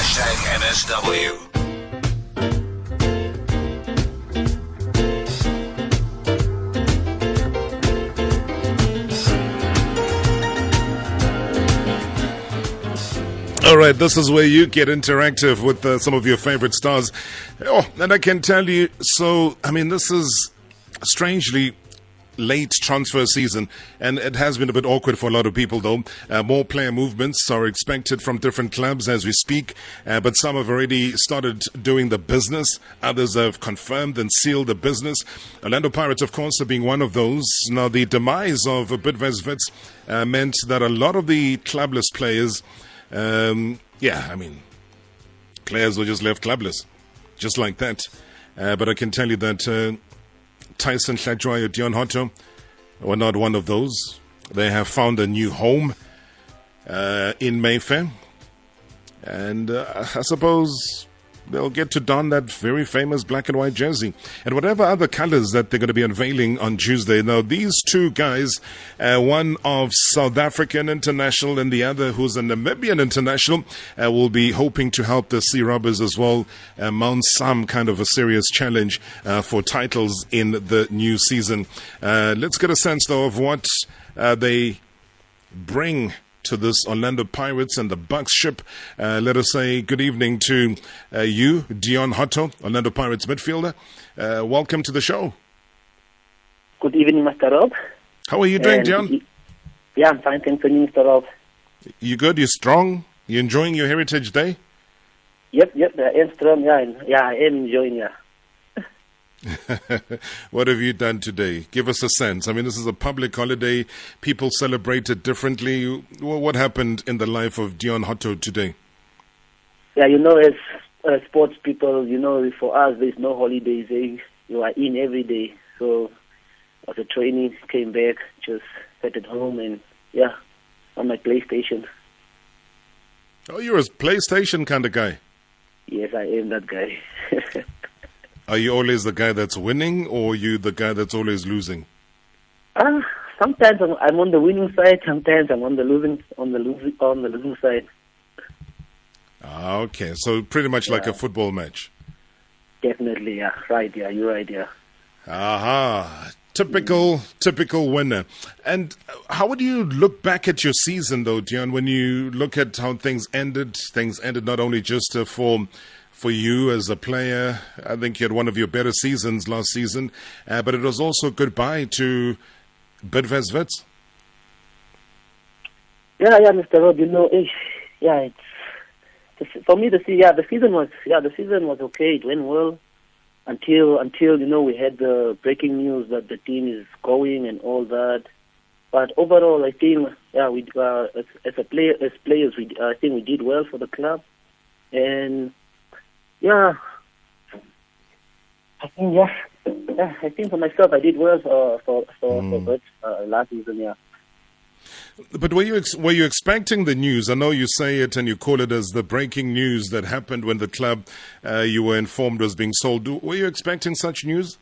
Hashtag. All right, this is where you get interactive with uh, some of your favorite stars. Oh, and I can tell you, so, I mean, this is strangely late transfer season, and it has been a bit awkward for a lot of people, though. Uh, more player movements are expected from different clubs as we speak, uh, but some have already started doing the business. Others have confirmed and sealed the business. Orlando Pirates, of course, are being one of those. Now, the demise of Bidvest uh, meant that a lot of the clubless players um, yeah, I mean, players were just left clubless, just like that. Uh, but I can tell you that uh, Tyson Hlatshwayo, Deon Hotto were not one of those. They have found a new home uh, in Mayfair. And uh, I suppose they'll get to don that very famous black and white jersey and whatever other colors that they're going to be unveiling on Tuesday. Now, these two guys, uh, one of South African international and the other who's a Namibian international, uh, will be hoping to help the Sea Robbers as well uh, mount some kind of a serious challenge uh, for titles in the new season. Uh, let's get a sense, though, of what uh, they bring to this Orlando Pirates and the Bucs ship. Uh, let us say good evening to uh, you, Deon Hotto, Orlando Pirates midfielder. Uh, welcome to the show. Good evening, Mr. Rob. How are you doing, Deon? Yeah, I'm fine, thanks for you, Mr. Rob. You good? You strong? You enjoying your Heritage Day? Yep, yep, I am strong. Yeah, yeah, I am enjoying. Yeah. what have you done today? Give us a sense. I mean, this is a public holiday. People celebrate it differently. What happened in the life of Deon Hotto today? Yeah, you know, as uh, sports people, you know, for us, there's no holidays. Eh? You are in every day. So, after training, came back, just sat at home, and yeah, on my PlayStation. Oh, you're a PlayStation kind of guy. Yes, I am that guy. Are you always the guy that's winning, or you the guy that's always losing? Uh, sometimes I'm, I'm on the winning side. Sometimes I'm on the losing on the losing on the losing side. Ah, okay. So pretty much yeah. like a football match. Definitely, yeah. Right, yeah. You're right, yeah. Aha. Typical, typical winner. And how would you look back at your season, though, Deon, when you look at how things ended? Things ended not only just for for you as a player. I think you had one of your better seasons last season, uh, but it was also goodbye to Bidvest Wits. Yeah, yeah, Mr. Rob, you know, eh, yeah, it's, for me, the yeah, the season was yeah, the season was okay. It went well until until you know we had the breaking news that the team is going and all that. But overall, I think yeah, we uh, as, as a player as players, we I think we did well for the club, and yeah. I think yeah, yeah. I think for myself, I did well for for for, mm. for uh, last season. Yeah. But were you ex- were you expecting the news? I know you say it and you call it as the breaking news that happened when the club uh, you were informed was being sold. Were you expecting such news?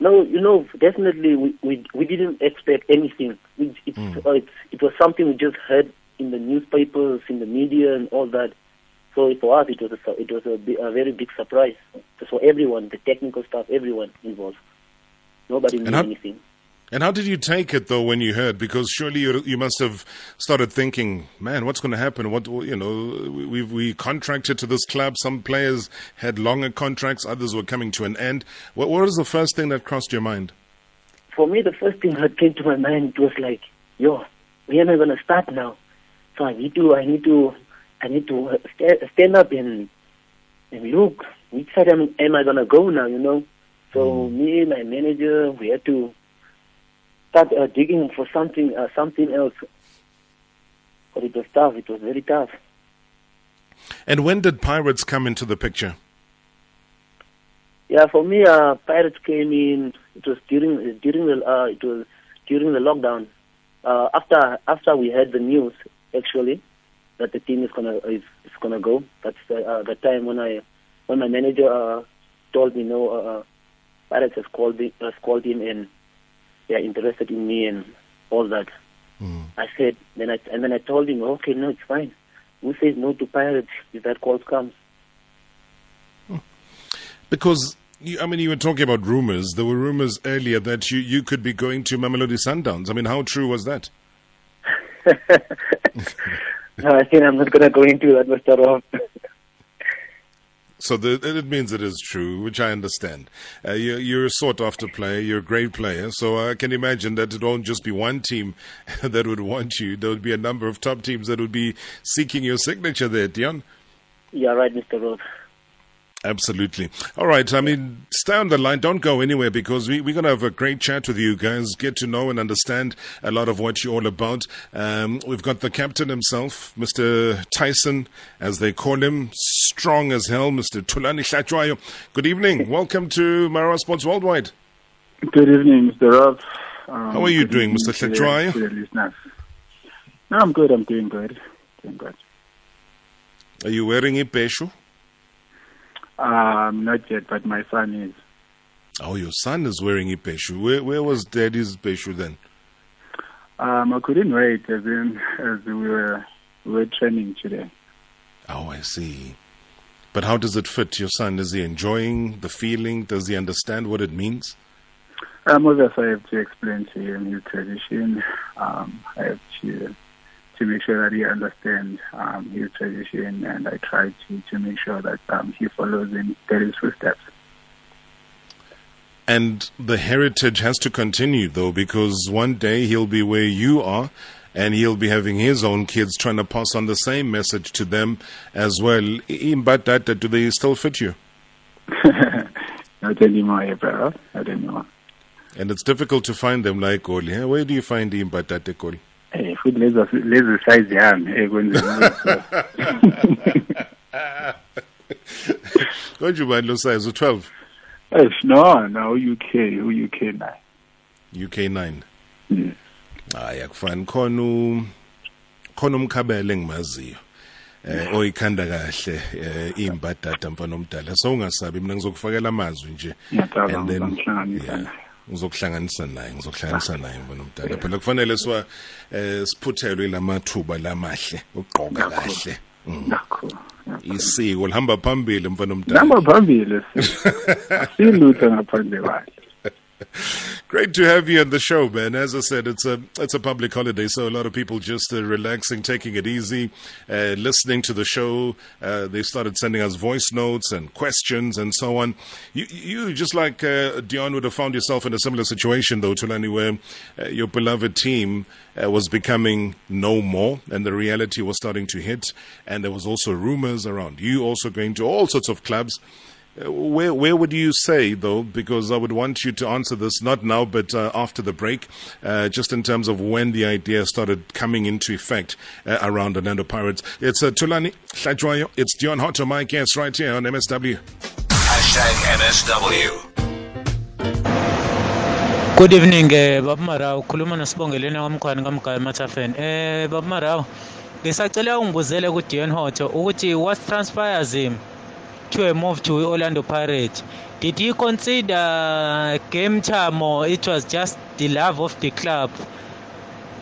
No, you know, definitely we we, we didn't expect anything. It's, mm. uh, it's, it was something we just heard in the newspapers, in the media, and all that. So for us, it was a, it was a, a very big surprise for everyone, the technical staff, everyone involved. Nobody knew anything. And how did you take it though when you heard? Because surely you, you must have started thinking, man, what's going to happen? What you know, we we contracted to this club. Some players had longer contracts, others were coming to an end. What, what was the first thing that crossed your mind? For me, the first thing that came to my mind was like, yo, we are not going to start now. So I need to, I need to I need to stand up and and look which side am, am I gonna go now? You know. So mm. me, my manager, we had to start uh, digging for something uh, something else. But it was tough. It was very tough. And when did Pirates come into the picture? Yeah, for me, uh, Pirates came in. It was during during the uh, it was during the lockdown. Uh, after after we had the news, actually, that the team is gonna is, is gonna go. That's the, uh, the time when I when my manager uh, told me no, uh, Pirates has called me, has called him and they are interested in me and all that. Mm. I said then I and then I told him okay no it's fine. who says no to Pirates if that call comes? Because you, I mean, you were talking about rumors. There were rumors earlier that you, you could be going to Mamelodi Sundowns. I mean, how true was that? no, I think I'm not going to go into that, Mr. Rob. So the, it means it is true, which I understand. Uh, you, you're a sought after player, you're a great player, so I can imagine that it won't just be one team that would want you. There would be a number of top teams that would be seeking your signature there, Deon. You're right, Mr. Rob. Absolutely. All right. I mean, stay on the line. Don't go anywhere because we, we're going to have a great chat with you guys, get to know and understand a lot of what you're all about. Um, we've got the captain himself, Mr. Tyson, as they call him, strong as hell, Mr. Hlatshwayo. Good evening. Welcome to Marawa Sports Worldwide. Good evening, Mr. Rob. Um, How are you doing, Mr. to the- Hlatshwayo? to the listeners. No, I'm good. I'm doing good. Doing good. Are you wearing a peshu? Um, not yet, but my son is. Oh, your son is wearing a peshu. Where, where was daddy's peshu then? Um, I couldn't wait as in as we were we were training today. Oh, I see. But how does it fit your son? Is he enjoying the feeling? Does he understand what it means? Um, obviously, I have to explain to him his tradition. Um, I have to to make sure that he understands um, his tradition, and I try to to make sure that um, he follows in daddy's footsteps. And the heritage has to continue, though, because one day he'll be where you are, and he'll be having his own kids trying to pass on the same message to them as well. But that, do they still fit you? Not anymore, bro. Not anymore. And it's difficult to find them like Oli. Where do you find him, but that Oli? Eh, futhi lezo lezo size yami ekwenzeni Don't you mind lo size of 12? Eh, no no UK u-UK naye UK 9. Mm. Hayi akufani khona u khona umkhabele engimaziyo. Eh oyikhanda kahle eh imbadada mfana omdala. So ungasabi mina ngizokufakela amazwi nje. ngiyacabanga And then- ngizamhlanganisa yeah. Naye. ngizokuhlanganisa naye ngizokuhlanganisa naye mfana omdala. Phela kufanele siwa eh siphuthelwe lamathuba lamahle ugqoka kahle. Ngakho, ngakho. isiko lihamba phambili mfana omdala. Namba phambili asilutho ngaphandle kwakhe. Great to have you on the show, man. As I said, it's a it's a public holiday, so a lot of people just uh, relaxing, taking it easy, uh, listening to the show. Uh, they started sending us voice notes and questions and so on. You, you just like uh, Deon would have found yourself in a similar situation, though, Thulani, where uh, your beloved team uh, was becoming no more, and the reality was starting to hit, and there was also rumors around you also going to all sorts of clubs. Uh, Where where would you say though? Because I would want you to answer this not now, but uh, after the break, uh, just in terms of when the idea started coming into effect uh, around Orlando Pirates. It's uh, Thulani Hlatshwayo. It's Deon Hotto, my guest right here on MSW. Hashtag MSW. Good evening eh Baba Marawu ukhuluma noSibongeleni kamkhwani kamgaya Mathafen eh Baba Marawu ngisacela ungibuzele ku Deon Hotto ukuthi what transpires him to a move to Orlando Pirates did he consider game time or it was just the love of the club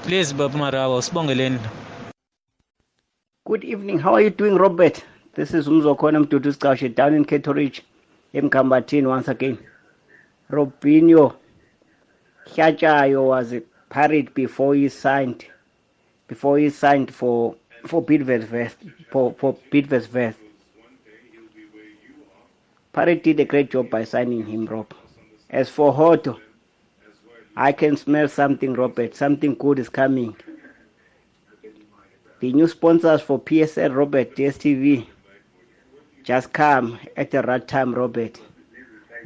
please Baba Marawu Sibongeleni Good evening. How are you doing, Robert? This is Umzokhona Mdudu Sqashe down in Cato Ridge, Mkambatini once again. Robinho Hyachayo was a pirate before he signed before he signed for for Bidvest for for Bidvest Pirate did a great job by signing him, Rob. As for Hotto, I can smell something, Robert. Something good is coming. The new sponsors for PSL, Robert, DSTV, just come at the right time, Robert.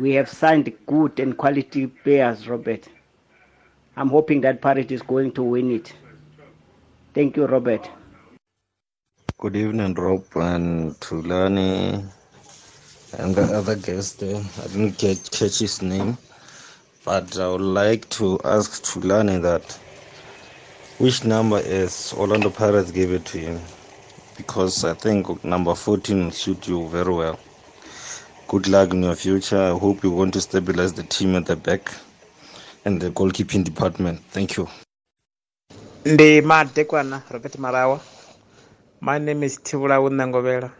We have signed good and quality players, Robert. I'm hoping that Pirate is going to win it. Thank you, Robert. Good evening, Rob and Thulani and the other guest there. I didn't get catch his name, but I would like to ask Thulani that which number is Orlando Pirates gave it to him because I think number 14 will suit you very well. Good luck in your future. I hope you want to stabilize the team at the back and the goalkeeping department. Thank you. ndi madekwana robert marawa My name is Tibula Wunangobela.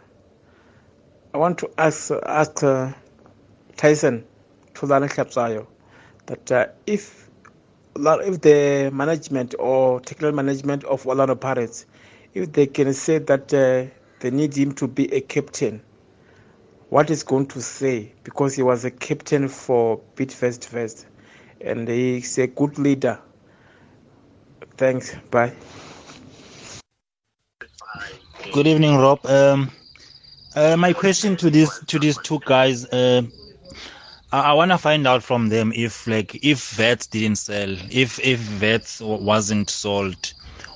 I want to ask, ask uh, Tyson Tulane Hlapsayo that uh, if if the management or technical management of Orlando Pirates, if they can say that uh, they need him to be a captain, what is going to say? Because he was a captain for Bidvest First, and he's a good leader. Thanks. Bye. Good evening, Rob. Um, uh, my question to these to these two guys, uh, I, I want to find out from them if like if Wits didn't sell, if if Wits wasn't sold,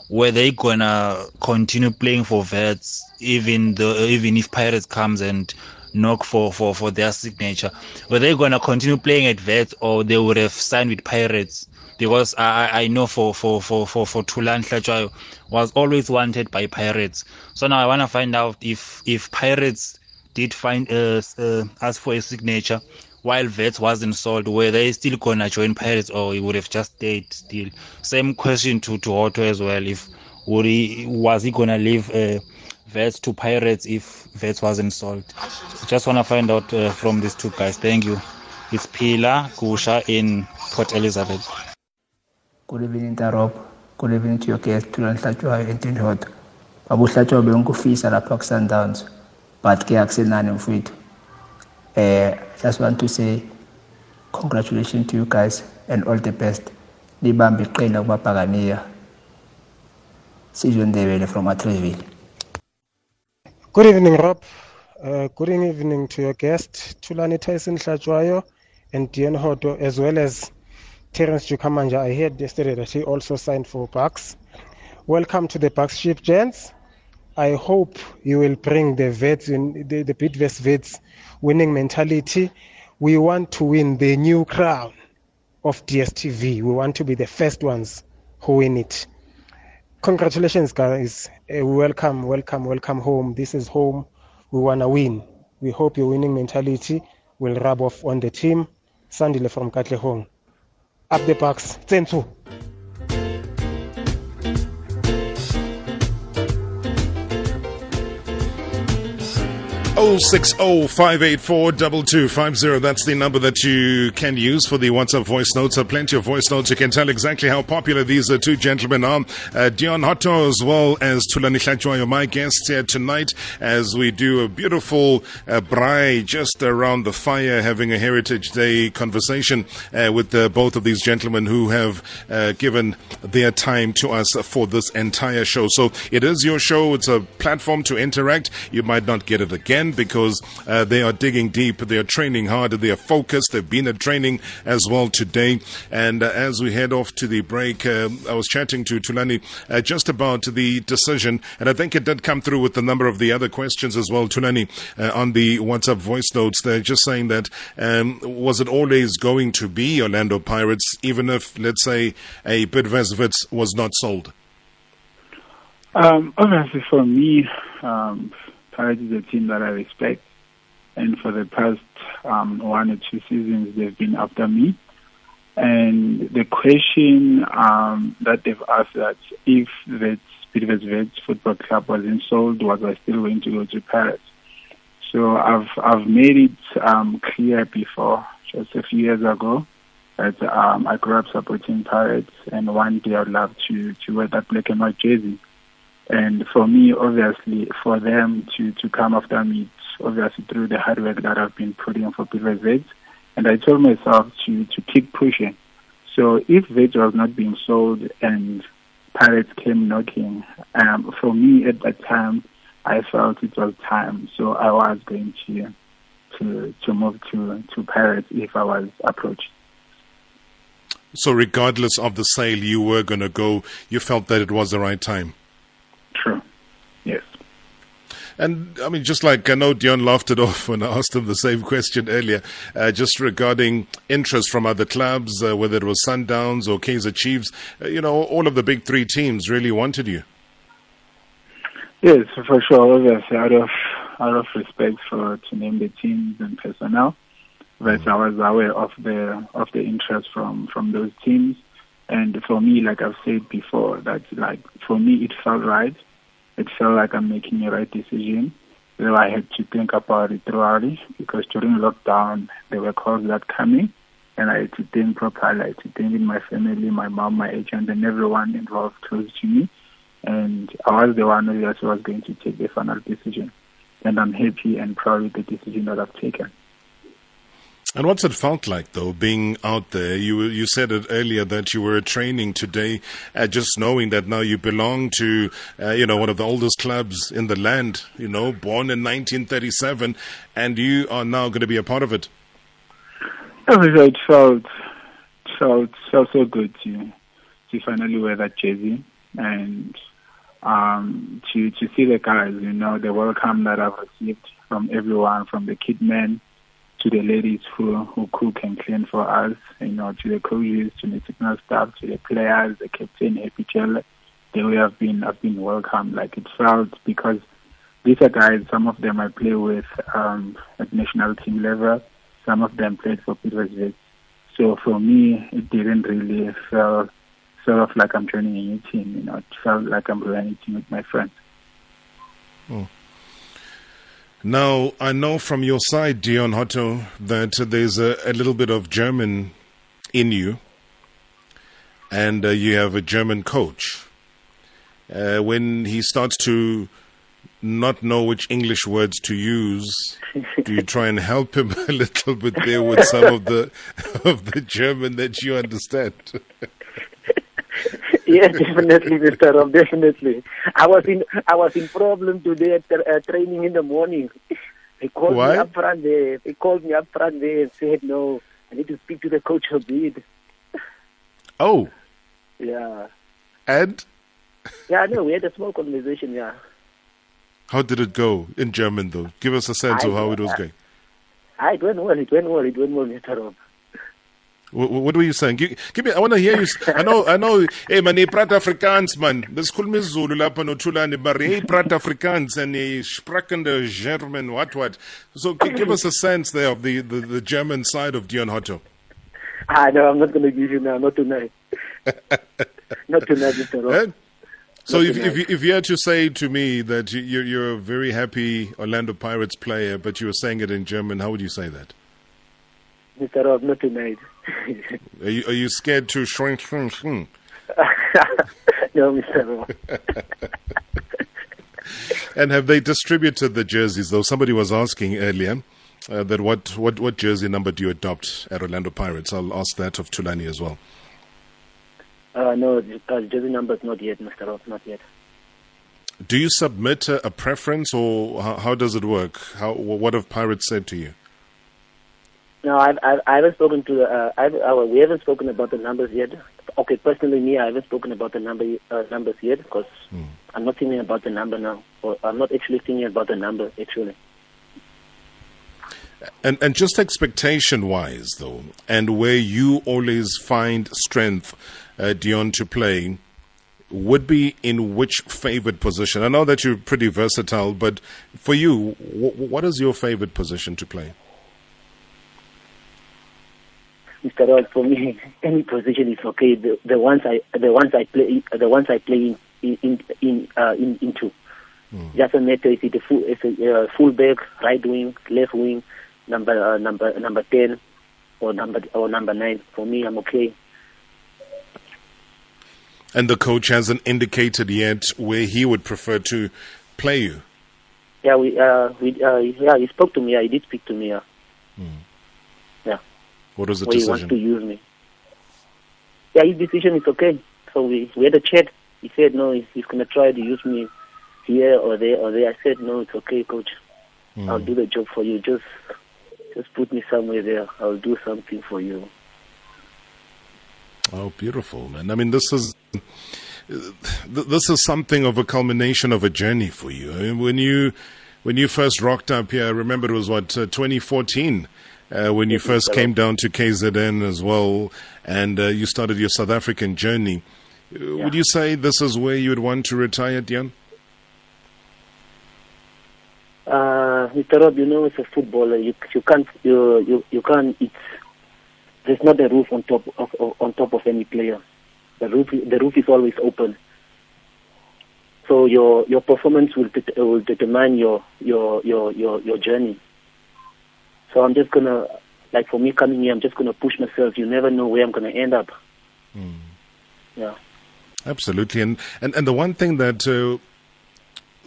were they gonna continue playing for Wits even the even if Pirates comes and knock for for for their signature? Were they gonna continue playing at Wits or they would have signed with Pirates? Because I, I know for for for for for Hlatshwayo was always wanted by Pirates. So now I want to find out if if Pirates did find uh, uh, ask for a signature while Wits wasn't sold, were they still gonna join Pirates or he would have just stayed still? Same question to to Otto as well. If would he was he gonna leave uh, Wits to Pirates if Wits wasn't sold? Just wanna find out uh, from these two guys. Thank you. It's Pila Kusha in Port Elizabeth. Good evening, Tarop. Good evening to your guest, Thulan Hlatshwayo and Hot. Babu Hlatshwayo bengikufisa lapha ku-Sundowns but ke akusenani mfowethu. Eh just want to say congratulations to you guys and all the best. Libambe iqela kubabhakaniya. Sizwe Ndebele from Atteridgeville. Good evening, Rob. Uh, good evening to your guest, Thulani Tyson Hlatshwayo and Deon Hotto, as well as Terrence Dzvukamanja, I heard yesterday that he also signed for Bucs. Welcome to the Bucs ship, gents. I hope you will bring the vets in the, the Bidvest vets winning mentality. We want to win the new crown of DSTV. We want to be the first ones who win it. Congratulations, guys. Uh, welcome, welcome, welcome home. This is home. We want to win. We hope your winning mentality will rub off on the team. Sandile from Katlehong up the backs. Tsensu. 060 584 2250. That's the number that you can use for the WhatsApp voice notes. Are plenty of voice notes. You can tell exactly how popular these uh, two gentlemen are. Uh, Deon Hotto, as well as Thulani Hlatshwayo, my guests here tonight, as we do a beautiful uh, braai just around the fire, having a Heritage Day conversation uh, with uh, both of these gentlemen who have uh, given their time to us for this entire show. So it is your show. It's a platform to interact. You might not get it again because uh, they are digging deep, they are training hard, they are focused. They've been at training as well today. And uh, as we head off to the break, uh, I was chatting to Thulani uh, just about the decision, and I think it did come through with a number of the other questions as well, Thulani, uh, on the WhatsApp voice notes. They're just saying that um, was it always going to be Orlando Pirates, even if, let's say, a Bidvest was not sold? Um, obviously, for me, um, Pirates is a team that I respect, and for the past um, one or two seasons, they've been after me. And the question um, that they've asked that if the Wits Football Club wasn't sold, was I still going to go to Pirates? So I've I've made it um, clear before, just a few years ago, that um, I grew up supporting Pirates, and one day I'd love to to wear that black and white jersey. And for me, obviously, for them to, to come after me, obviously through the hard work that I've been putting for Bidvest Wits. And I told myself to, to keep pushing. So if Wits was not being sold and Pirates came knocking, um, for me at that time, I felt it was time. So I was going to to to move to to Pirates if I was approached. So regardless of the sale, you were going to go. You felt that it was the right time. And I mean, just like I know Deon laughed it off when I asked him the same question earlier, uh, just regarding interest from other clubs, uh, whether it was Sundowns or Kaizer Chiefs, uh, you know, all of the big three teams really wanted you. Yes, for sure. Obviously, out of out of respect for to name the teams and personnel, but mm-hmm. I was aware of the of the interest from from those teams. And for me, like I've said before, that like for me it felt right it felt like I'm making the right decision. So I had to think about it thoroughly because during lockdown there were calls that coming and I had to think properly. I had to think in my family, my mom, my agent, and everyone involved close to me. And I was the one who was going to take the final decision. And I'm happy and proud with the decision that I've taken. And what's it felt like, though, being out there? You you said it earlier that you were training today, uh, just knowing that now you belong to, uh, you know, one of the oldest clubs in the land. You know, born in 1937, and you are now going to be a part of it. It felt felt felt so good to to finally wear that jersey and um, to to see the guys. You know, the welcome that I've received from everyone, from the kid men to the ladies who, who cook and clean for us, you know, to the coaches, to the technical staff, to the players, the captain, Happy Jele, they have been have been welcomed. Like it felt because these are guys, some of them I play with um, at national team level, some of them played for Petersburg. So for me, it didn't really feel sort of like I'm joining a new team. You know, it felt like I'm joining a team with my friends. Oh. Now, I know from your side, Deon Hotto, that there's a, a little bit of German in you, and uh, you have a German coach. Uh, when he starts to not know which English words to use, do you try and help him a little bit there with some of the of the German that you understand? yeah, definitely, Mr. Rob, definitely. I was in I was in problem today at uh, training in the morning. They called Why? me up front there. They called me up front there and said, "No, I need to speak to the coach of bid." Oh, Yeah, and yeah, no, we had a small conversation. Yeah, how did it go in German, though? Give us a sense of how it was going. Ah, it went well. It went well. It went well, Mr. Rob. What, what were you saying? Give, give me. I want to hear you. I know. I know. Hey man, ich praat Afrikaans man. Das khuluma isiZulu lapha nothulane, but hey praat Afrikaans and he sprechende German. What what? So give us a sense there of the, the, the German side of Deon Hotto. Ah, no, I'm not going to give you now. Not tonight. not tonight, Mr. Rob. Eh? So if, if, you- if you had to say to me that you- you're, you're a very happy Orlando Pirates player, but you were saying it in German, how would you say that? Mr. Rob, not tonight. Are you, are you scared to shrink? shrink, shrink? no, Mr. And have they distributed the jerseys? Though somebody was asking earlier uh, that what, what, what jersey number do you adopt at Orlando Pirates? I'll ask that of Thulani as well. Uh, no, uh, jersey numbers not yet, Mr. Rob, not yet. Do you submit a, a preference, or how, how does it work? How what have Pirates said to you? No, I've, I've, I haven't spoken to. Uh, I've, uh, we haven't spoken about the numbers yet. Okay, personally, me, I haven't spoken about the number uh, numbers yet because I'm not thinking about the number now. Or I'm not actually thinking about the number actually. And and just expectation wise though, and where you always find strength, uh, Deon, to play, would be in which favored position? I know that you're pretty versatile, but for you, wh- what is your favorite position to play? Mr. Rod, for me, any position is okay. The, the ones I the ones I play the ones I play in in in, uh, in into. Doesn't matter if it's a full if a uh, full back, right wing, left wing, number uh, number number ten, or number or number nine. For me, I'm okay. And the coach hasn't indicated yet where he would prefer to play you. Yeah, we uh we uh yeah he spoke to me. Yeah, he did speak to me. Yeah, yeah. What was the where he wants to use me. Yeah, his decision is okay. So we we had a chat. He said no, he's, he's gonna try to use me here or there or there. I said no, it's okay, coach. I'll do the job for you. Just just put me somewhere there. I'll do something for you. Oh, beautiful, man. I mean, this is this is something of a culmination of a journey for you. I mean, when you when you first rocked up here, I remember it was what uh, 2014 uh, when you first came down to KZN as well, and uh, you started your South African journey. Uh, Would you say this is where you would want to retire, Deon? Uh, Mr. Rob, you know, as a footballer, you you can't you you, you can't. It's there's not a roof on top of, on top of any player. The roof the roof is always open. So your your performance will det- will determine your your your your your journey. So I'm just gonna like for me coming here, I'm just gonna push myself. You never know where I'm gonna end up. Yeah. Absolutely. And, and, and the one thing that uh,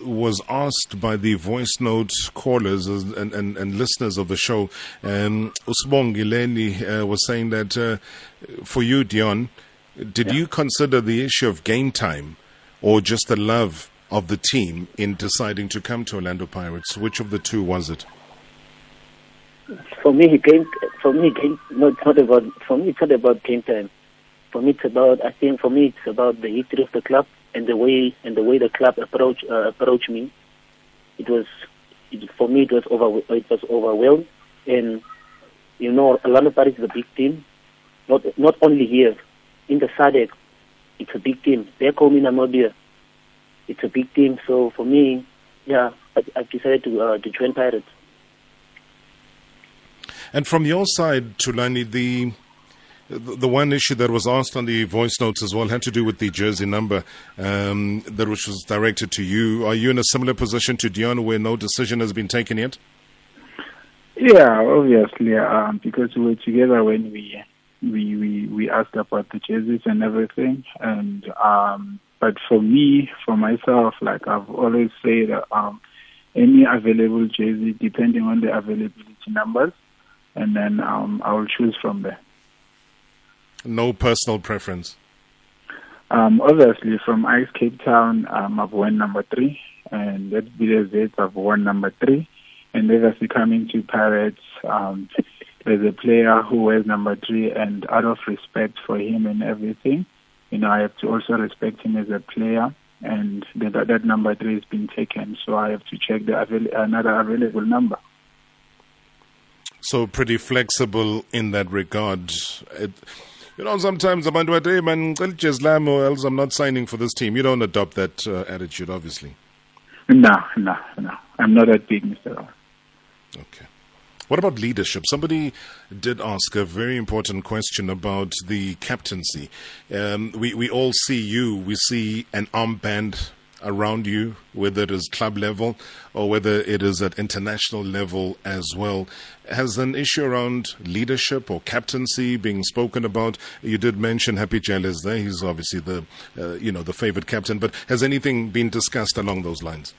was asked by the voice note callers and, and, and listeners of the show, um, Usbong Gileni uh, was saying that uh, for you, Deon, did you consider the issue of game time or just the love of the team in deciding to come to Orlando Pirates? Which of the two was it? For me, game. For me, game. No, it's not about. For me, it's not about game time. For me, it's about. I think for me, it's about the history of the club and the way and the way the club approach uh, approach me. It was, it, for me, it was over. It was overwhelmed, and you know, Orlando Pirates is a big team. Not not only here, in the SADC, it's a big team. Back home in Namibia, it's a big team. So for me, yeah, I, I've decided to uh, to join Pirates. And from your side, Thulani, the the one issue that was asked on the voice notes as well had to do with the jersey number um, that which was directed to you. Are you in a similar position to Deon, where no decision has been taken yet? Yeah, obviously, um, because we were together when we we we we asked about the jerseys and everything, and um, but for me, for myself, like I've always said, um, any available jersey, depending on the availability numbers, and then um, I will choose from there. No personal preference. Um, obviously, from Ajax Cape Town, um, I've won number three, and at BZ I've won number three. And obviously, coming to Pirates, um, there's a player who wears number three, and out of respect for him and everything, you know, I have to also respect him as a player. And that, that number three has been taken, so I have to check the avail- another available number. So pretty flexible in that regard. It, you know, sometimes abantu bathi, hey man, lami or else I'm not signing for this team. You don't adopt that uh, attitude, obviously. No, no, no. I'm not that big, Mr. Rowan. Okay. What about leadership? Somebody did ask a very important question about the captaincy. Um, we, we all see you, we see an armband around you, whether it is club level or whether it is at international level as well. Has an issue around leadership or captaincy being spoken about? You did mention Happy is there. He's obviously the, uh, you know, the favorite captain, but has anything been discussed along those lines?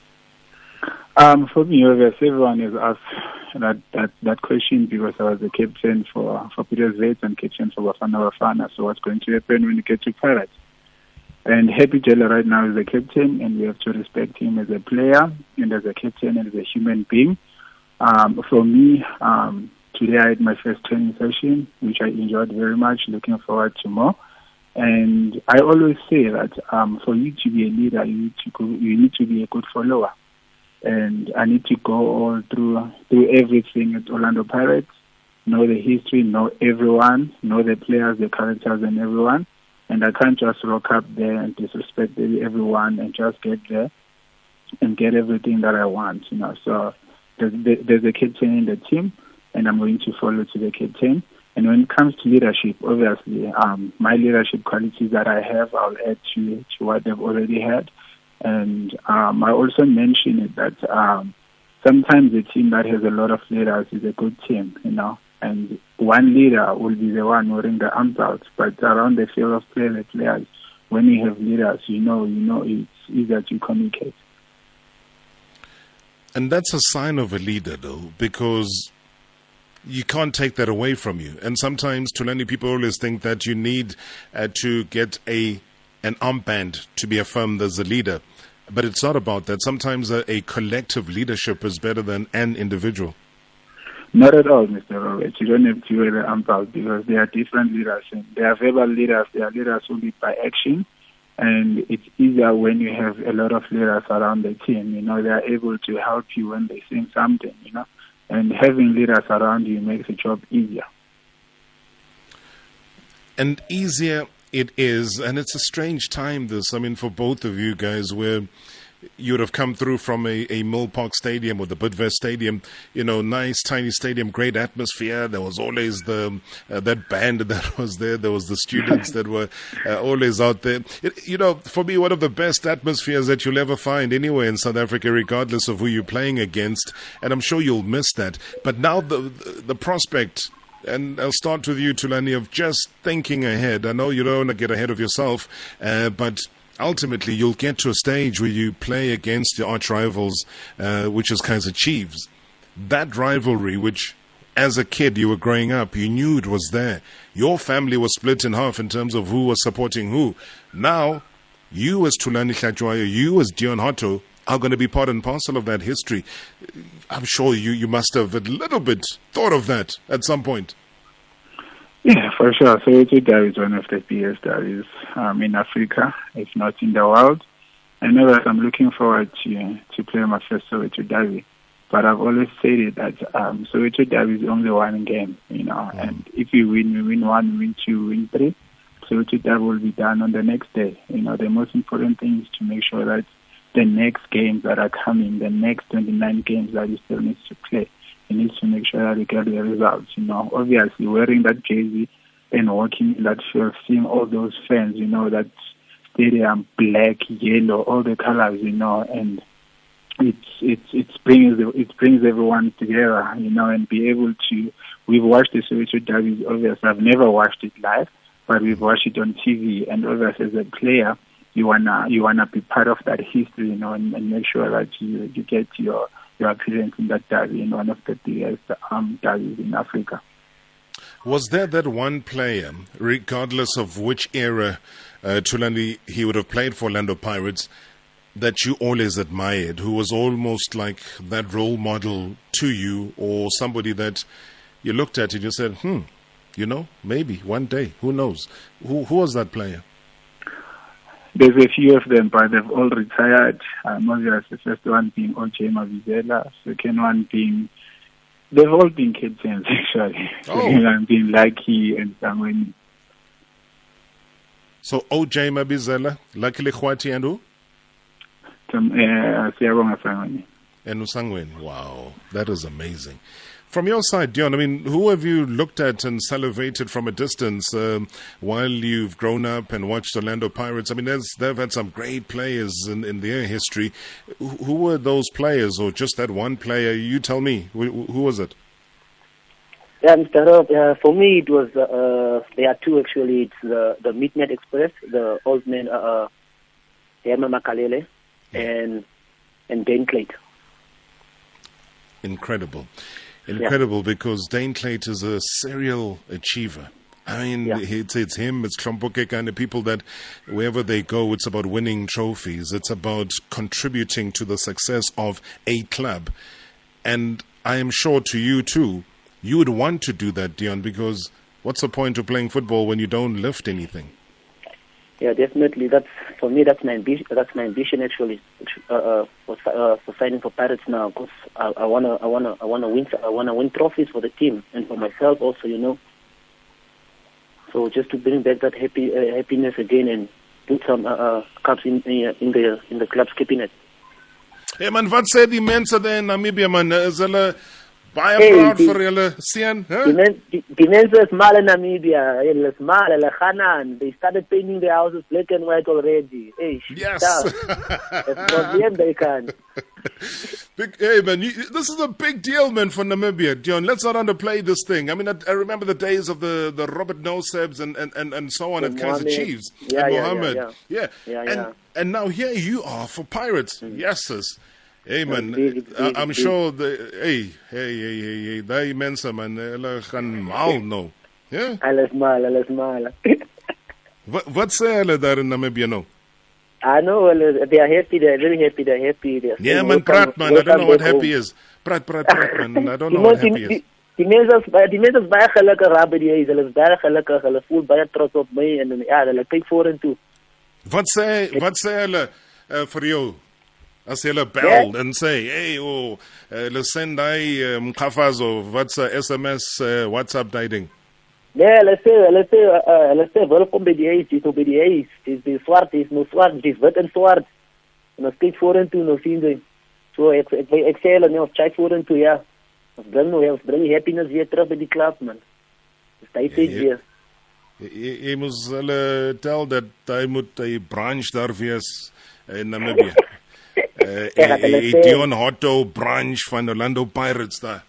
Um, for me, obviously, everyone has asked that, that, that question because I was the captain for, for Peter Zet and captain for Bafana Bafana. So what's going to happen when you get to Pirates? And Happy Jele right now is the captain, and we have to respect him as a player and as a captain and as a human being. Um, for me, um, today I had my first training session, which I enjoyed very much. Looking forward to more. And I always say that um, for you to be a leader, you need to go, you need to be a good follower. And I need to go all through through everything at Orlando Pirates, know the history, know everyone, know the players, the characters, and everyone. And I can't just rock up there and disrespect everyone and just get there and get everything that I want, you know. So there's, there's a captain in the team, and I'm going to follow to the captain. And when it comes to leadership, obviously, um, my leadership qualities that I have, I'll add to, to what they've already had. And um, I also mentioned that um, sometimes a team that has a lot of leaders is a good team, you know. And one leader will be the one wearing the arms out, but around the field of play, the players, when you have leaders, you know, you know, it's easier to communicate. And that's a sign of a leader, though, because you can't take that away from you. And sometimes, many people always think that you need uh, to get a an armband to be affirmed as a leader. But it's not about that. Sometimes a, a collective leadership is better than an individual. Not at all, Mr. Roberts. You don't have to the arms because they are different leaders. And there are verbal leaders, They are leaders only by action. And it's easier when you have a lot of leaders around the team. You know, they are able to help you when they say something, you know. And having leaders around you makes the job easier. And easier it is, and it's a strange time, this, I mean, for both of you guys, where you would have come through from a, a Milpark Stadium or the Bidvest Stadium, you know, nice tiny stadium, great atmosphere. There was always the uh, that band that was there. There was the students that were uh, always out there. It, you know, for me, one of the best atmospheres that you'll ever find anywhere in South Africa, regardless of who you're playing against. And I'm sure you'll miss that. But now the the prospect and I'll start with you, Thulani, of just thinking ahead. I know you don't want to get ahead of yourself, uh, but ultimately you'll get to a stage where you play against your arch rivals, uh, which is Kaizer Chiefs. That rivalry, which as a kid you were growing up, you knew it was there. Your family was split in half in terms of who was supporting who. Now, you as Thulani Hlatshwayo, you as Deon Hotto, are going to be part and parcel of that history. I'm sure you, you must have a little bit thought of that at some point. Yeah, for sure. Soweto Derby is one of the biggest derbies um, in Africa, if not in the world. I know that I'm looking forward to to play my first Soweto Derby, but I've always said it that um, Soweto Derby is only one game, you know. Mm. And if you win, we win one, win two, win three. Soweto Derby will be done on the next day. You know, the most important thing is to make sure that the next games that are coming, the next 29 games that you still need to play, you need to make sure that you get the results. You know, obviously wearing that jersey and walking in that field, seeing all those fans, you know, that stadium, black, yellow, all the colors, you know, and it's it's it brings it brings everyone together, you know, and be able to. We've watched the Soweto Derby. Obviously, I've never watched it live, but we've watched it on TV. And obviously, as a player, you wanna you wanna be part of that history, you know, and, and make sure that you you get your your appearance in that derby in one of the biggest um, derbies in Africa. Was there that one player, regardless of which era uh, Thulani he would have played for Orlando Pirates, that you always admired, who was almost like that role model to you, or somebody that you looked at and you said, "Hmm, you know, maybe one day, who knows?" Who who was that player? There's a few of them, but they've all retired. Um, obviously, the first one being OJ Mabizela, second one being, they've all been captains actually. Oh. Second one being Lucky and Sangweni. So OJ Mabizela, Lucky Lekgwathi and who? Um, uh, Sangweni. And Usangweni, wow, that is amazing. From your side, Deon, I mean, who have you looked at and salivated from a distance um, while you've grown up and watched Orlando Pirates? I mean, they've had some great players in, in their history. Who were those players, or just that one player? You tell me. Who, who was it? Yeah, Mr. Rob, uh, for me, it was, uh, there are two actually. It's the, the Midnight Express, the old man, uh, uh Helman Mkhalele, and, and Dane Clayton. Incredible incredible yeah. because Dane Clayt is a serial achiever. I mean, yeah. it's, it's him, it's Tromboke kind of people that wherever they go, it's about winning trophies. It's about contributing to the success of a club. And I am sure to you too, you would want to do that, Deon, because what's the point of playing football when you don't lift anything? Yeah, definitely. That's for me. That's my ambition. That's my ambition actually uh, uh, for uh, for signing for Pirates now. Because I, I wanna, I wanna, I wanna win. I wanna win trophies for the team and for myself also. You know. So just to bring back that happy uh, happiness again and put some uh, uh, cups in in the in the club's cabinet. Hey man, wat sê die mense daar in Namibia man? Is hulle Baie hey, proud die, vir julle seun, hè? Die, men, die, die mense is mal in Namibia. Hulle is mal, hulle gaan aan. They started painting the houses black and white already. Hey, yes. Problem they can. Big, hey man, you, this is a big deal, man, for Namibia. John, let's not underplay this thing. I mean, I, I remember the days of the, the Robert Nausebs and, and, and, and so on at Kaizer Chiefs yeah, and yeah, Mohammed. Yeah, yeah. yeah. and, yeah. and now here you are for Pirates. Mm. Yes, sis. Hey man, I, I'm sure the hey hey hey hey hey daai mense man hulle gaan mal nou. Ja? Hulle is mal, hulle is mal. wat wat sê hulle daar in Namibia nou? I know they are happy, they are very happy, they are happy. They are yeah man, praat man, I don't know what happy is. Praat praat praat man, I don't know what happy is. Die mense is die mense is baie gelukkig by die huis. Hulle is baie gelukkig. Hulle voel baie trots op my en ja, hulle kyk vorentoe. Wat sê wat sê hulle uh, vir jou? As hulle bel yeah. and say hey oh hulle send hy mkhafazo what's a sms uh, whatsapp dating Nee, hulle sê hulle sê hulle sê welkom by die huis, dis by die huis. Dis die swart, dis nou swart, dis wit en swart. Ons kyk vorentoe nou sien jy. So ek ek ek, sê hulle nou kyk vorentoe ja. Ons bring nou ons bring happiness weer terug by die klub man. Dis tyd Ja, ja. weer. Jy, jy moes hulle tel dat hy moet 'n branch daar wees in Namibië. Uh, het hulle sê- Dion Hotto branch van Orlando Pirates daar.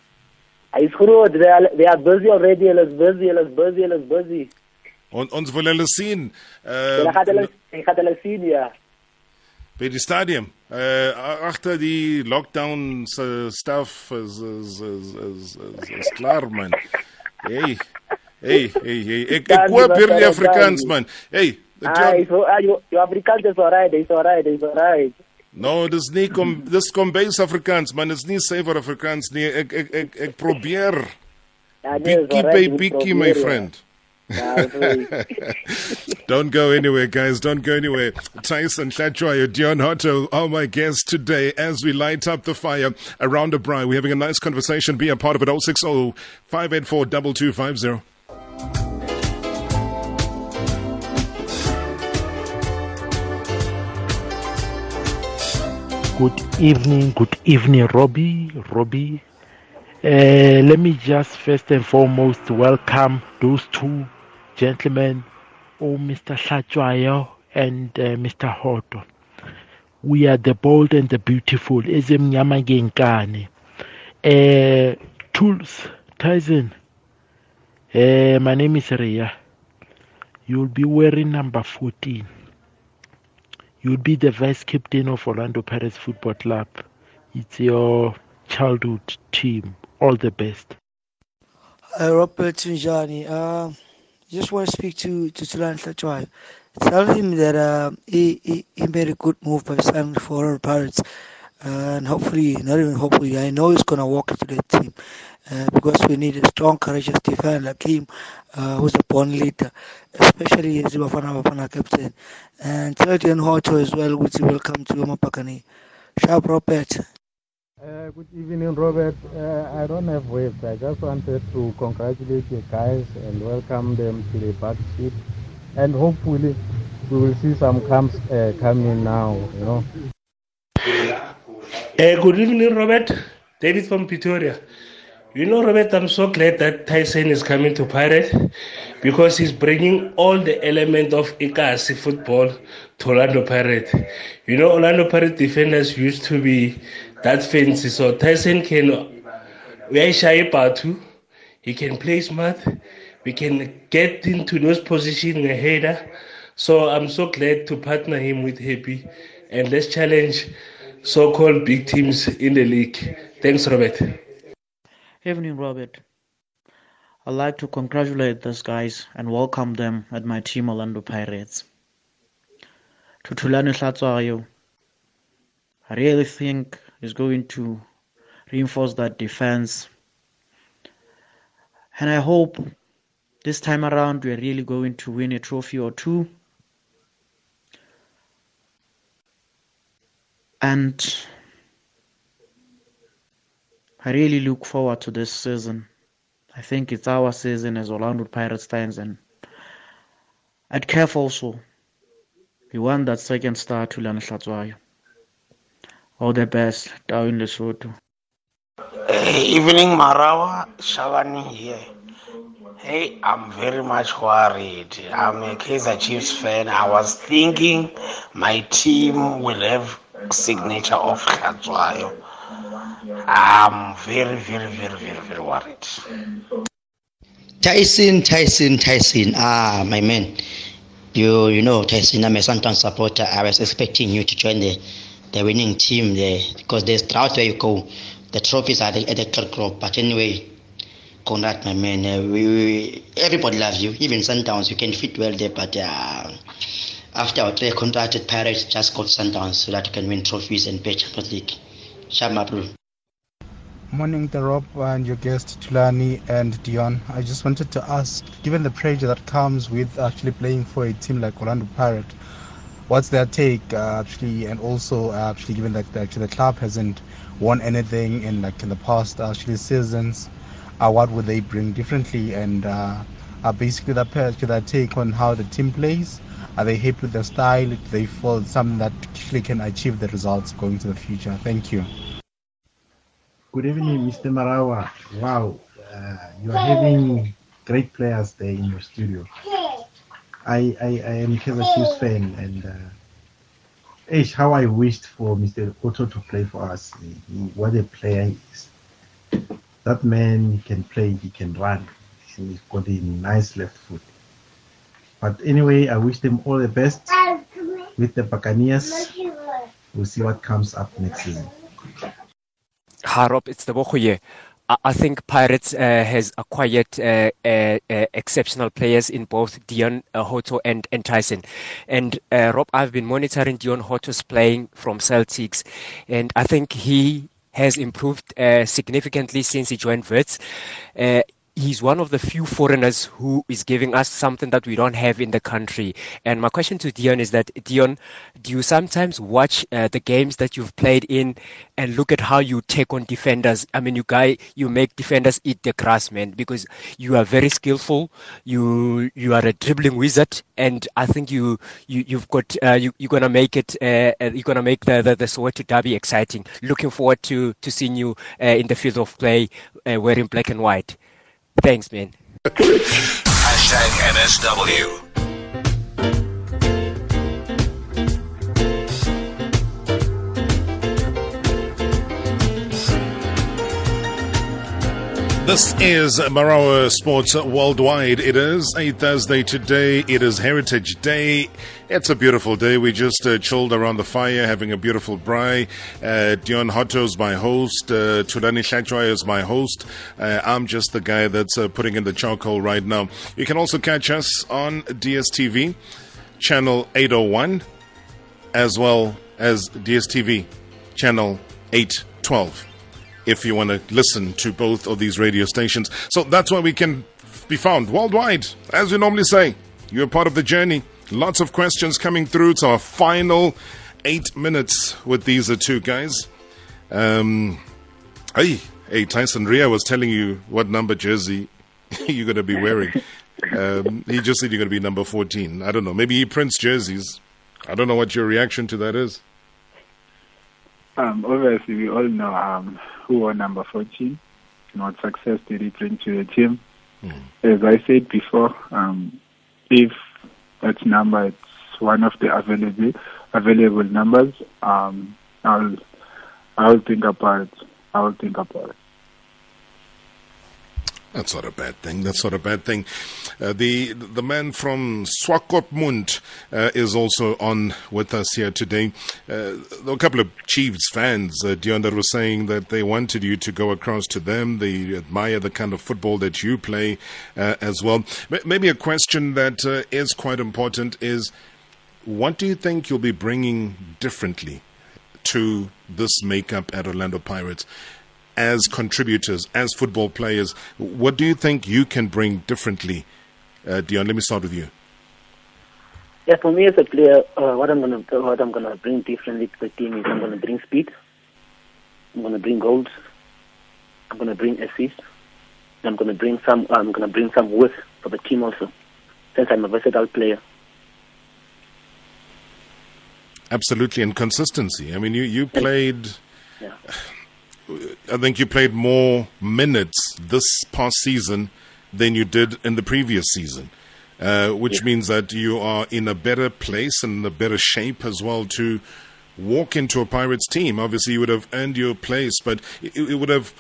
Hy is groot. They are, they are busy already. Hulle is busy, hulle is busy, hulle is busy. On, ons wil hulle sien Hulle uh, gaan hulle gaan hulle sien ja. by die stadium. Uh, agter die lockdown se stuff is is is is, is, is klaar man. Hey. Hey, hey, hey. Ek ek koop hier die Afrikaans man. Hey, Ah, is ah, jou Afrikaans is alright, is alright, is alright. No, dis nie kom dis kom base Afrikaans man, dis nie suiwer Afrikaans nie. Ek ek ek ek probeer. Ja, nee, Bietjie by bietjie my friend. Don't go anywhere, guys. Don't go anywhere. Tyson Hlatshwayo, Deon Hotto are my guests today as we light up the fire around the braai. We're having a nice conversation. Be a part of it. 060 584 2250. Good evening, good evening, Robbie. Robbie. Uh, let me just first and foremost welcome those two gentlemen, oh, Mr. Hlatshwayo and uh, Mr. Hotto. We are the bold and the beautiful. Ezemnyama ngenkani. Uh, Tools, Tyson. Uh, my name is Ria. You'll be wearing number 14. You'll be the vice captain of Orlando Pirates Football Club. It's your childhood team. All the best. Hi, Robert Tunjani. Uh, just want to speak to to Thulani Hlatshwayo. Tell him that uh, he, he he made a good move by signing for Orlando Pirates, uh, and hopefully, not even hopefully, I know he's gonna walk into the team because we need a strong, courageous defender like him, uh, who's a born leader, especially as Bafana Bafana captain. And tell Deon Hotto as well, which is welcome to Mapakani. Sharp Robert. Uh, good evening, Robert. Uh, I don't have words. I just wanted to congratulate you guys and welcome them to the back seat. And hopefully, we will see some camps uh, coming now, you know. Uh, good evening, Robert. David from Pretoria. You know, Robert, I'm so glad that Tyson is coming to Pirate because he's bringing all the element of Ikasi football to Orlando Pirate. You know, Orlando Pirate defenders used to be that fancy, so Tyson can Batu. He can play smart. We can get into those positions in a header. So I'm so glad to partner him with Happy and let's challenge so-called big teams in the league. Thanks, Robert. Evening, Robert. I'd like to congratulate those guys and welcome them at my team Orlando Pirates. To Thulani Hlatshwayo, I really think is going to reinforce that defense. And I hope this time around we're really going to win a trophy or two. And I really look forward to this season. I think it's our season as Orlando Pirates fans, and at CAF also, we want that second star to Lana Hlatshwayo. All the best, down in Lesotho. Evening, Marawa. Shavani here. Hey, I'm very much worried. I'm a Kaiser Chiefs fan. I was thinking my team will have signature of Hlatshwayo. I'm very, very, very, very, very worried. Tyson, Tyson, Tyson. Ah, my man. You, you know, Tyson. I'm a Santon supporter. I was expecting you to join the, the winning team there because there's drought where you go. The trophies are the, at the group. But anyway, congrats, my man. Uh, we, we, everybody loves you. Even Sundowns, you can fit well there. But uh, after our three contracted Pirates, just got Sundowns so that you can win trophies and play Champions League. Shut up, bro. Morning, the Rob and your guest Thulani and Deon. I just wanted to ask, given the pressure that comes with actually playing for a team like Orlando Pirate, what's their take uh, actually, and also uh, actually given that actually the club hasn't won anything in like in the past actually seasons, uh, what would they bring differently, and uh, uh, basically the players their take on how the team plays. Are they happy with the style? Do they feel something that actually can achieve the results going to the future? Thank you. Good evening, Mr. Marawa. Wow, uh, you are having great players there in your studio. I, I, I am Kaiser Chiefs fan and uh, how I wished for Mr. Hotto to play for us. He, what a player he is. That man he can play, he can run. He's got a nice left foot. But anyway, I wish them all the best with the Buccaneers. We'll see what comes up next season. Hi Rob, it's the Bokuye. I think Pirates uh, has acquired uh, uh, uh, exceptional players in both Deon uh, Hotto and, and Tyson. And uh, Rob, I've been monitoring Deon Hotto's playing from Celtics, and I think he has improved significantly since he joined Wits he's one of the few foreigners who is giving us something that we don't have in the country. And my question to Deon is that, Deon, do you sometimes watch uh, the games that you've played in and look at how you take on defenders? I mean, you guy, you make defenders eat the grass, man, because you are very skillful. You you are a dribbling wizard, and I think you you you've got uh, you you're gonna make it. Uh, uh you're gonna make the the, the Soweto Derby exciting. Looking forward to to seeing you uh, in the field of play uh, wearing black and white. Thanks, man. Hashtag MSW. This is Marawa Sports Worldwide. It is a Thursday today. It is Heritage Day. It's a beautiful day. We just uh, chilled around the fire, having a beautiful braai. Uh, Deon Hotto's my host. Uh, Thulani Hlatshwayo is my host. Uh, I'm just the guy that's uh, putting in the charcoal right now. You can also catch us on DSTV, channel 801, as well as DSTV, channel 812 if you want to listen to both of these radio stations. So that's why we can be found worldwide, as we normally say. You're part of the journey. Lots of questions coming through. It's our final eight minutes with these two guys. Um, hey, hey, Tyson Ria was telling you what number jersey you're going to be wearing. Um, he just said you're going to be number 14. I don't know. Maybe he prints jerseys. I don't know what your reaction to that is. Um, obviously, we all know um, who won number 14 and what success did he bring to the team. Mm. As I said before, um, if that number is one of the available available numbers, um, I'll I'll think about it. I'll think about it. That's not a bad thing. That's not a bad thing. Uh, the the man from Swakopmund uh, is also on with us here today. Uh, a couple of Chiefs fans, uh, Deon, that were saying that they wanted you to go across to them. They admire the kind of football that you play uh, as well. Maybe a question that uh, is quite important is, what do you think you'll be bringing differently to this makeup at Orlando Pirates? As contributors, as football players, what do you think you can bring differently? Uh, Deon, let me start with you. Yeah, for me as a player, uh, what I'm gonna what I'm gonna bring differently to the team is I'm gonna bring speed. I'm gonna bring goals. I'm gonna bring assists. I'm gonna bring some. I'm gonna bring some worth for the team also, since I'm a versatile player. Absolutely, and consistency. I mean, you you played. Yeah. I think you played more minutes this past season than you did in the previous season, uh, which yeah. means that you are in a better place and in a better shape as well to walk into a Pirates team. Obviously, you would have earned your place, but it, it would have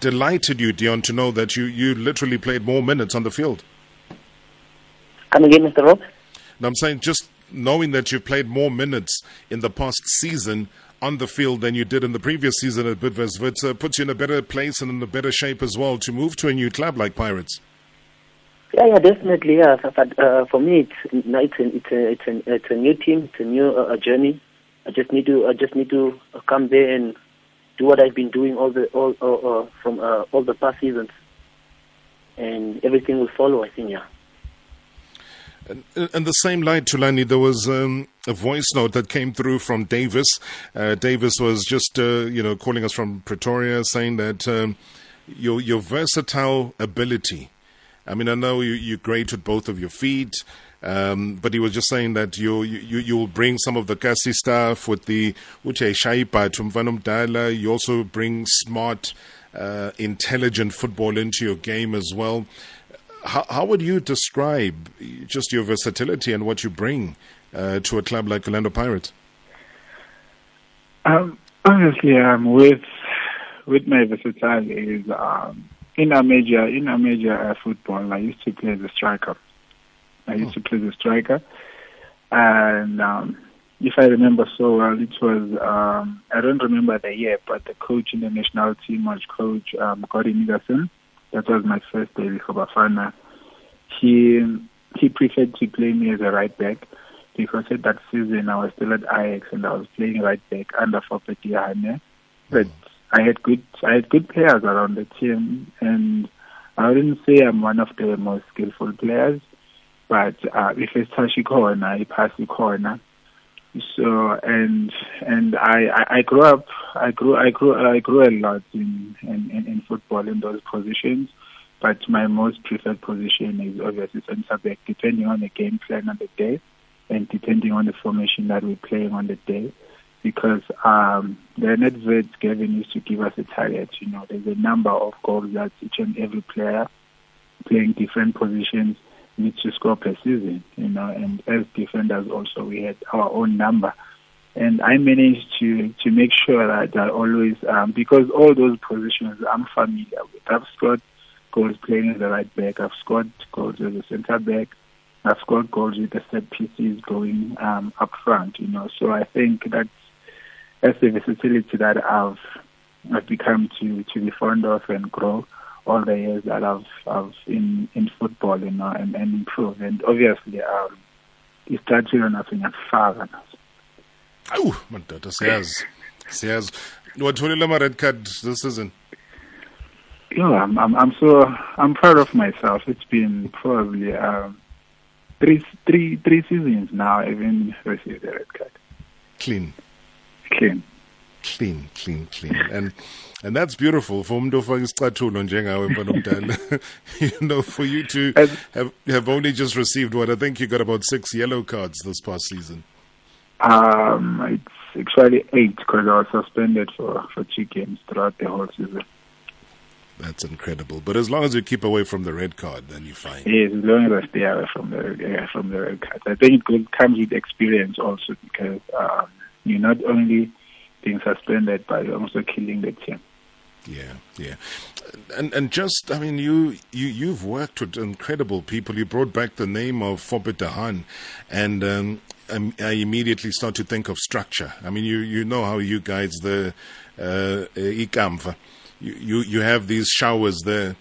delighted you, Deon, to know that you, you literally played more minutes on the field. Come again, Mr. Rob? No, I'm saying just knowing that you played more minutes in the past season on the field than you did in the previous season at Bidvest. Uh, puts you in a better place and in a better shape as well to move to a new club like Pirates. Yeah, yeah, definitely. Yeah, but uh, for me, it's it's a, it's a, it's it's a new team, it's a new uh, journey. I just need to I just need to come there and do what I've been doing all the all uh, from uh, all the past seasons, and everything will follow. I think, yeah. In the same light, Thulani, there was um, a voice note that came through from Davis. Uh, Davis was just, uh, you know, calling us from Pretoria, saying that um, your your versatile ability I mean, I know you, you're great with both of your feet, um, but he was just saying that you you you'll bring some of the Kasi stuff with the Uche Shaipa Tumvanum Dala. You also bring smart, uh, intelligent football into your game as well. How, how would you describe just your versatility and what you bring uh, to a club like Orlando Pirates? Um, honestly, um, with with my versatility is um, in a major in a major uh, football. I used to play as a striker. I used to play a striker, and um, if I remember so well, it was um, I don't remember the year, but the coach in the national team was Coach um, Nicholson. That was my first day with Bafana. He he preferred to play me as a right back because at that season I was still at Ajax and I was playing right back under Foppe de Haan. But I had good I had good players around the team and I wouldn't say I'm one of the most skillful players, but uh, if it's touchy corner, I pass the corner. So and and I, I, grew up I grew I grew I grew a lot in, in, in, football in those positions. But my most preferred position is obviously centre back, depending on the game plan on the day and depending on the formation that we're playing on the day. Because um, the adverts Gavin used to give us a target. You know, there's a number of goals that each and every player playing different positions needs to score per season. You know, and as defenders also we had our own number. And I managed to to make sure that I always um, because all those positions I'm familiar with. I've scored goals playing as right back. I've scored goals as a centre back. I've scored goals with the set pieces going um, up front, you know. So I think that's that's the versatility that I've I've become to to be fond of and grow all the years that I've I've in in football, you know, and, and improve. And obviously, um, on asingafaka nazo. Awu, madoda siyazi. Siyazi. Watholile ama red card this season? Yeah, I'm, I'm I'm so I'm proud of myself. It's been probably um, three three three seasons now. I haven't received a red card. Clean. Clean. Clean, clean, clean. And and that's beautiful for umuntu ofaka isicathulo njengawe mfana omdala. You know, for you to have have only just received what I think you got about six yellow cards this past season. Um, it's actually eight because I was suspended for for two games throughout the whole season. That's incredible. But as long as you keep away from the red card, then you're fine. Yes, as long as I stay away from the uh, from the red card. I think it comes with experience also because um, you're not only being suspended, you're also killing the team. Yeah, yeah, and and just I mean you you you've worked with incredible people. You brought back the name of Foppe de Haan, and um, um, I immediately start to think of structure. I mean you you know how you guys the uh, ikamva, you, you you have these showers there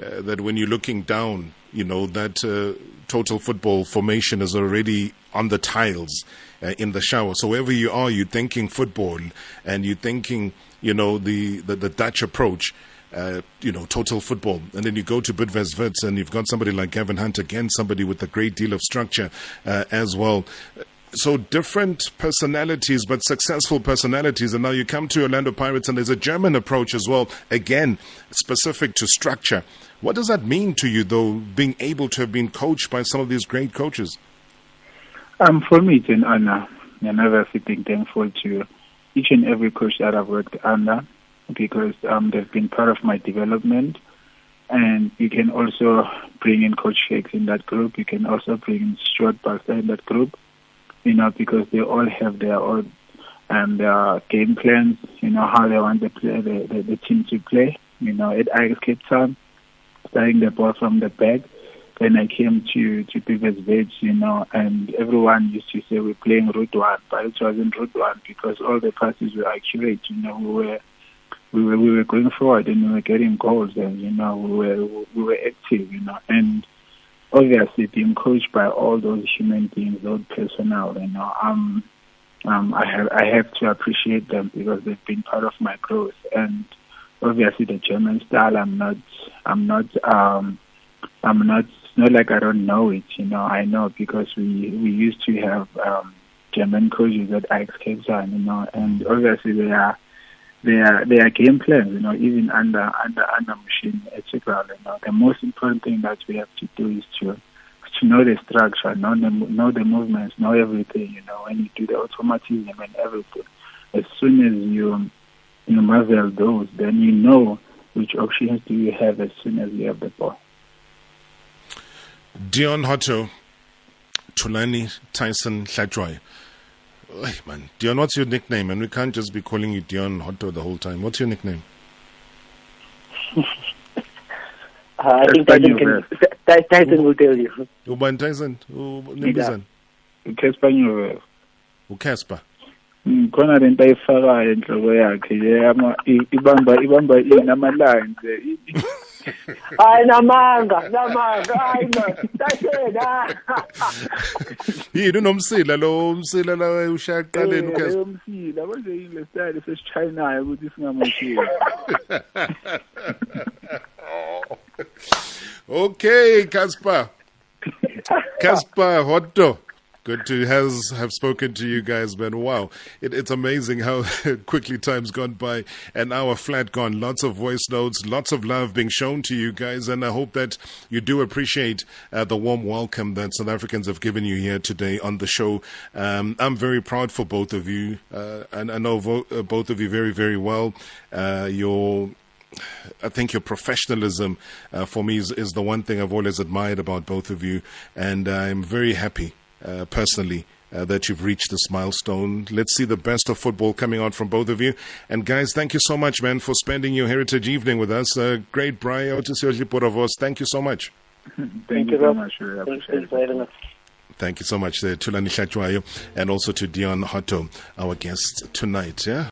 uh, that when you're looking down, you know that uh, total football formation is already on the tiles uh, in the shower. So wherever you are, you're thinking football and you're thinking, you know, the, the, the Dutch approach. Uh, you know, total football. And then you go to Bidvest Wits and you've got somebody like Gavin Hunt again, somebody with a great deal of structure uh, as well. So different personalities, but successful personalities. And now you come to Orlando Pirates and there's a German approach as well, again, specific to structure. What does that mean to you, though, being able to have been coached by some of these great coaches? Um, for me, it's an honor. I'm never sitting thankful to each and every coach that I've worked under because um, they've been part of my development. And you can also bring in Coach Shakes in that group. You can also bring in Stuart Baxter in that group, you know, because they all have their own um, their game plans, you know, how they want the, play, the, the, the team to play. You know, at Ajax Cape Town, starting the ball from the back when I came to to Pivot's Veg, you know, and everyone used to say we're playing route one, but it wasn't route one because all the passes were accurate. You know, we were we were we were going forward and we were getting goals, and you know, we were we were active, you know, and obviously being coached by all those human beings, those personnel, you know, um, um, I have I have to appreciate them because they've been part of my growth, and obviously the German style, I'm not I'm not um I'm not not like I don't know it, you know, I know because we we used to have um German coaches at Ajax Cape Town, you know, and obviously they are their their game plans, you know, even under under under Muhsin Ertugral. You know, the most important thing that we have to do is to to know the structure, know the know the movements, know everything. You know, when you do the automatism and everything. As soon as you you muzzle those, then you know which options do you have as soon as you have the ball. Deon Hotto, Thulani Tyson Hlatshwayo. Hey, man, Deon, what's your nickname? And we can't just be calling you Deon Hotto the whole time. What's your nickname? Uh, I think Tyson, can, Ty- Tyson will tell you. Uban Tyson? Nimbizan? Casper Nyovela. Ucasper? Mm, khona lento ayifakayo enhloko yakhe le ama i- ibamba ibamba ini ama-lines eh, i- hayi namanga namanga hayi ma tashena. Yini unomsila lo umsila la ushaya ekuqaleni eh, ukhe umsila manje yini le style sesishayinayo ukuthi singamoshile okay casper. Casper hotdo Good to has have spoken to you guys, man. Wow, it, it's amazing how quickly time's gone by. An hour flat gone. Lots of voice notes, lots of love being shown to you guys, and I hope that you do appreciate uh, the warm welcome that South Africans have given you here today on the show. Um, I'm very proud for both of you, uh, and I know vo- uh, both of you very, very well. Uh, your I think your professionalism uh, for me is, is the one thing I've always admired about both of you, and I'm very happy uh, personally. Uh, that you've reached this milestone. Let's see the best of football coming out from both of you. And guys, thank you so much, man, for spending your heritage evening with us. Uh, great, Brian Otisio Poravos. Thank you so much. Thank you so much. Really appreciate it. very much. Thank you so much, uh, Thulani Hlatshwayo, and also to Deon Hotto, our guest tonight. Yeah.